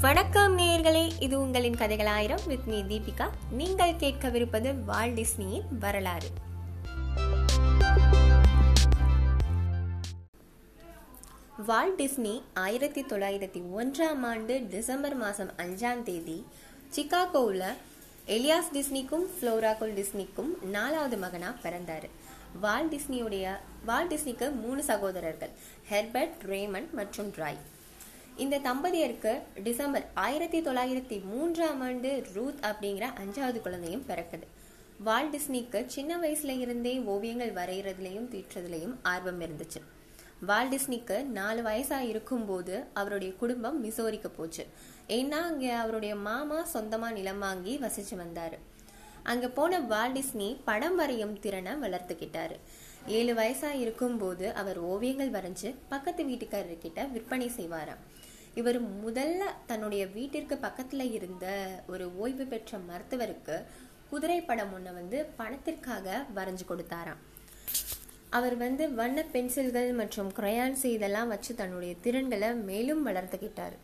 வணக்கம் நேயர்களே இது உங்களின் கதைகள் ஆயிரம் வித் மீ தீபிகா. நீங்கள் கேட்கவிருப்பது வால் டிஸ்னியின் வரலாறு. வால் டிஸ்னி ஆயிரத்தி தொள்ளாயிரத்தி ஒன்றாம் ஆண்டு டிசம்பர் மாதம் அஞ்சாம் தேதி சிகாகோவில் எலியாஸ் டிஸ்னிக்கும் ஃப்ளோராகோல் டிஸ்னிக்கும் நாலாவது மகனாக பிறந்தார். வால் டிஸ்னியுடைய வால் டிஸ்னிக்கு மூணு சகோதரர்கள் ஹெர்பர்ட் ரேமண்ட் மற்றும் ராய். இந்த தம்பதியருக்கு டிசம்பர் ஆயிரத்தி தொள்ளாயிரத்தி மூன்றாம் ஆண்டு ரூத் அப்படிங்கிற அஞ்சாவது குழந்தையும் பிறக்குது. வால் டிஸ்னிக்கு சின்ன வயசுல இருந்தே ஓவியங்கள் வரைகிறதுலையும் தீட்டுறதுலையும் ஆர்வம் இருந்துச்சு. வால் டிஸ்னிக்கு நாலு வயசா இருக்கும்போது அவருடைய குடும்பம் மிசோரிக்கு போச்சு. ஏன்னா அங்க அவருடைய மாமா சொந்தமா நிலம் வாங்கி வசிச்சு வந்தாரு. அங்க போன வால் டிஸ்னி படம் வரையும் திறனை வளர்த்துக்கிட்டாரு. ஏழு வயசா இருக்கும்போது அவர் ஓவியங்கள் வரைஞ்சு பக்கத்து வீட்டுக்காரர்கிட்ட விற்பனை செய்வாராம். இவர் முதல்ல தன்னுடைய வீட்டிற்கு பக்கத்துல இருந்த ஒரு ஓய்வு பெற்ற மருத்துவருக்கு குதிரை படம் ஒன்று வந்து பணத்திற்காக வரைஞ்சு கொடுத்தாராம். அவர் வந்து வண்ண பென்சில்கள் மற்றும் கிரையான்ஸ் இதெல்லாம் வச்சு தன்னுடைய திறன்களை மேலும் வளர்த்துக்கிட்டார்.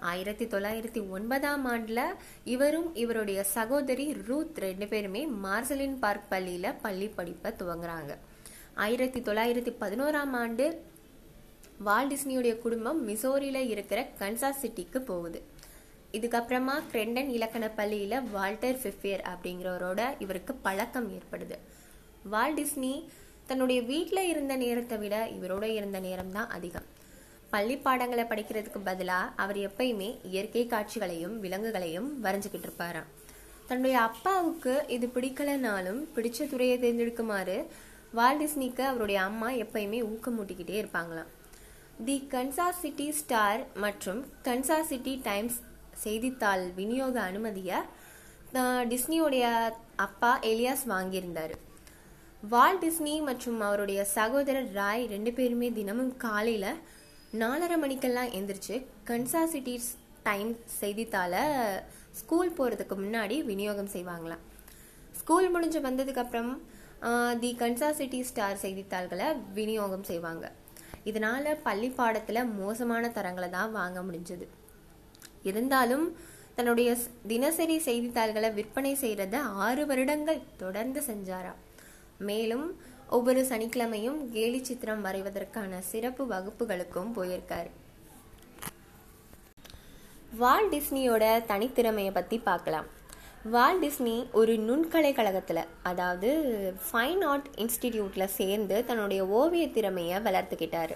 ஆயிரத்தி தொள்ளாயிரத்தி ஒன்பதாம் ஆண்டுல இவரும் இவருடைய சகோதரி ரூத் ரெண்டு பேருமே மார்சலின் பார்க் பள்ளியில பள்ளி படிப்பை துவங்குறாங்க. ஆயிரத்தி தொள்ளாயிரத்தி பதினோராம் ஆண்டு வால் டிஸ்னியுடைய குடும்பம் மிசோரியில் இருக்கிற கன்சாஸ் சிட்டிக்கு போகுது. இதுக்கப்புறமா கிரெண்டன் இலக்கண பள்ளியில் வால்டர் ஃபிஃபியர் அப்படிங்கிறவரோட இவருக்கு பழக்கம் ஏற்படுது. வால் டிஸ்னி தன்னுடைய வீட்டில் இருந்த நேரத்தை விட இவரோட இருந்த நேரம் தான் அதிகம். பள்ளி பாடங்களை படிக்கிறதுக்கு பதிலாக அவர் எப்பயுமே இயற்கை காட்சிகளையும் விலங்குகளையும் வரைஞ்சிக்கிட்டு இருப்பாராம். தன்னுடைய அப்பாவுக்கு இது பிடிக்கலனாலும் பிடிச்ச துறையை தேர்ந்தெடுக்குமாறு வால் டிஸ்னிக்கு அவருடைய அம்மா எப்பயுமே ஊக்கமூட்டிக்கிட்டே இருப்பாங்களாம். தி கன்சாஸ் சிட்டி ஸ்டார் மற்றும் கன்சாஸ் சிட்டி டைம்ஸ் செய்தித்தாள் விநியோக அனுமதியை டிஸ்னியோடைய அப்பா எலியாஸ் வாங்கியிருந்தார். வால் டிஸ்னி மற்றும் அவருடைய சகோதரர் ராய் ரெண்டு பேருமே தினமும் காலையில் நாலரை மணிக்கெல்லாம் எந்திரிச்சு கன்சா சிட்டி டைம் செய்தித்தாளை ஸ்கூல் போகிறதுக்கு முன்னாடி விநியோகம் செய்வாங்களாம். ஸ்கூல் முடிஞ்சு வந்ததுக்கப்புறம் தி கன்சா சிட்டி ஸ்டார் செய்தித்தாள்களை விநியோகம் செய்வாங்க. இதனால் பள்ளி பாடத்தில் மோசமான தரங்களை தான் வாங்க முடிஞ்சது. இருந்தாலும் தன்னுடைய தினசரி செய்தித்தாள்களை விற்பனை செய்கிறத ஆறு வருடங்கள் தொடர்ந்து செஞ்சாராம் மேலும் ஒவ்வொரு சனிக்கிழமையும் கேலி சித்திரம் வரைவதற்கான சிறப்பு வகுப்புகளுக்கும் போயிருக்காரு. வால் டிஸ்னியோட தனித்திறமையை பற்றி பார்க்கலாம். வால் டிஸ்னி ஒரு நுண்கலை கழகத்தில் அதாவது ஃபைன் ஆர்ட் இன்ஸ்டிடியூட்டில் சேர்ந்து தன்னுடைய ஓவிய திறமையை வளர்த்துக்கிட்டார்.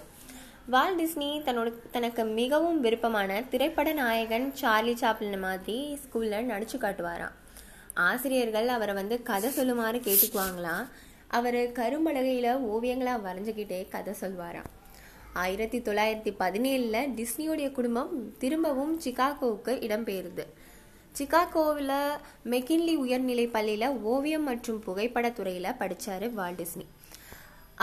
வால் டிஸ்னி தன்னோட தனக்கு மிகவும் விருப்பமான திரைப்பட நாயகன் சார்லி சாப்ளின் மாதிரி ஸ்கூலில் நடிச்சு காட்டுவாராம். ஆசிரியர்கள் அவரை வந்து கதை சொல்லுமாறு கேட்டுக்குவாங்களாம் அவர் கரும்பலகையில் ஓவியங்களாக வரைஞ்சிக்கிட்டே கதை சொல்வாராம். ஆயிரத்தி தொள்ளாயிரத்தி பதினேழில் டிஸ்னியோடைய குடும்பம் திரும்பவும் சிகாகோவுக்கு இடம்பெயருது. சிகாகோவில் மெக்கின்லி உயர்நிலை பள்ளியில் ஓவியம் மற்றும் புகைப்படத்துறையில் படித்தார் வால் டிஸ்னி.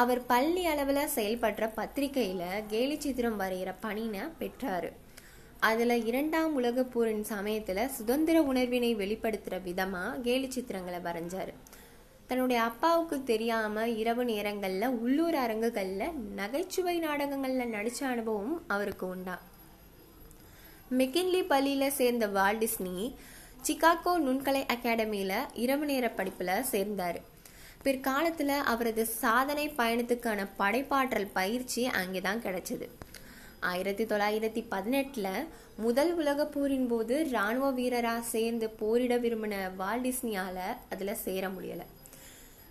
அவர் பள்ளி அளவில் செயல்படுற பத்திரிகையில் கேலி சித்திரம் வரைகிற பணினை பெற்றார். அதில் இரண்டாம் உலக போரின் சமயத்தில் சுதந்திர உணர்வினை வெளிப்படுத்துகிற விதமாக கேலி சித்திரங்களை வரைஞ்சார். தன்னுடைய அப்பாவுக்கு தெரியாமல் இரவு நேரங்களில் உள்ளூர் அரங்குகளில் நகைச்சுவை நாடகங்களில் நடித்த அனுபவம் அவருக்கு உண்டா? மெக்கின்லி பள்ளியில் சேர்ந்த வால் டிஸ்னி சிகாகோ நுண்கலை அகாடமியில் இரவு நேர படிப்பில் சேர்ந்தார். பிற்காலத்தில் அவரது சாதனை பயணத்துக்கான படைப்பாற்றல் பயிற்சி அங்கே தான் கிடைச்சது. ஆயிரத்தி தொள்ளாயிரத்தி பதினெட்டில் முதல் உலகப் போரின் போது இராணுவ வீரராக சேர்ந்து போரிட விரும்பின வால்டிஸ்னியால் அதில் சேர முடியலை.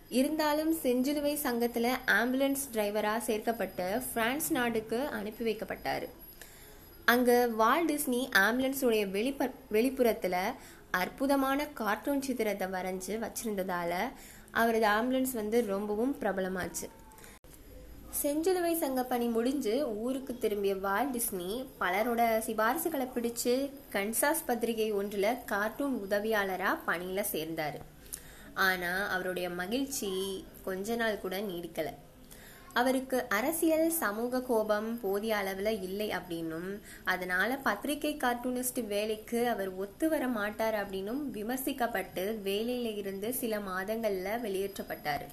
இருந்தாலும் செஞ்சிலுவை சங்கத்தில் ஆம்புலன்ஸ் டிரைவராக சேர்க்கப்பட்டு பிரான்ஸ் நாடுக்கு அனுப்பி வைக்கப்பட்டார். அங்கே வால் டிஸ்னி ஆம்புலன்ஸுடைய வெளிப்ப வெளிப்புறத்தில் அற்புதமான கார்ட்டூன் சித்திரத்தை வரைஞ்சி வச்சுருந்ததால் அவரது ஆம்புலன்ஸ் வந்து ரொம்பவும் பிரபலமாச்சு. செஞ்சிலுவை சங்க பணி முடிஞ்சு ஊருக்கு திரும்பிய வால் டிஸ்னி பலரோட சிபாரிசுகளை பிடிச்சு கன்சாஸ் பத்திரிகை ஒன்றில் கார்ட்டூன் உதவியாளராக பணியில் சேர்ந்தார். ஆனால் அவருடைய மகிழ்ச்சி கொஞ்ச நாள் கூட நீடிக்கலை. அவருக்கு அரசியல் சமூக கோபம் போதிய அளவில் இல்லை அப்படின்னும் அதனால பத்திரிகை கார்ட்டூனிஸ்ட் வேலைக்கு அவர் ஒத்து வர மாட்டார் அப்படின்னும் விமர்சிக்கப்பட்டு வேலையில இருந்து சில மாதங்களில் வெளியேற்றப்பட்டார்.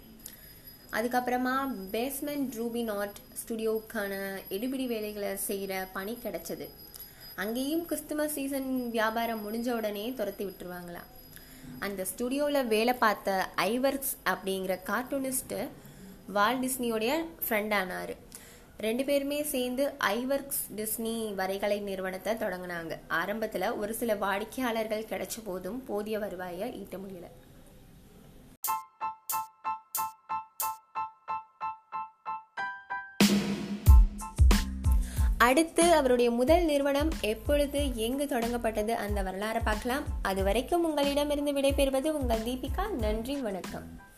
அதுக்கப்புறமா பேஸ்மெண்ட் ரூபி நாட் ஸ்டுடியோவுக்கான எடுபிடி வேலைகளை செய்கிற பணி கிடைச்சது. அங்கேயும் கிறிஸ்துமஸ் சீசன் வியாபாரம் முடிஞ்ச உடனே துரத்தி விட்டுருவாங்களா? அந்த ஸ்டுடியோவில் வேலை பார்த்த ஐவர்க்ஸ் அப்படிங்கிற கார்ட்டூனிஸ்ட்டு வால் டிஸ்னியோடைய ஃப்ரெண்ட் ஆனார். ரெண்டு பேருமே சேர்ந்து ஐவர்க்ஸ் டிஸ்னி வரைகலை நிறுவனத்தை தொடங்கினாங்க. ஆரம்பத்தில் ஒரு சில வாடிக்கையாளர்கள் கிடைச்ச போதும் போதிய வருவாயை ஈட்ட முடியல. அடுத்து அவருடைய முதல் நிறுவனம் எப்பொழுது எங்கு தொடங்கப்பட்டது அந்த வரலாறை பார்க்கலாம். அது வரைக்கும் உங்களிடமிருந்து விடைபெறுவது உங்கள் தீபிகா. நன்றி வணக்கம்.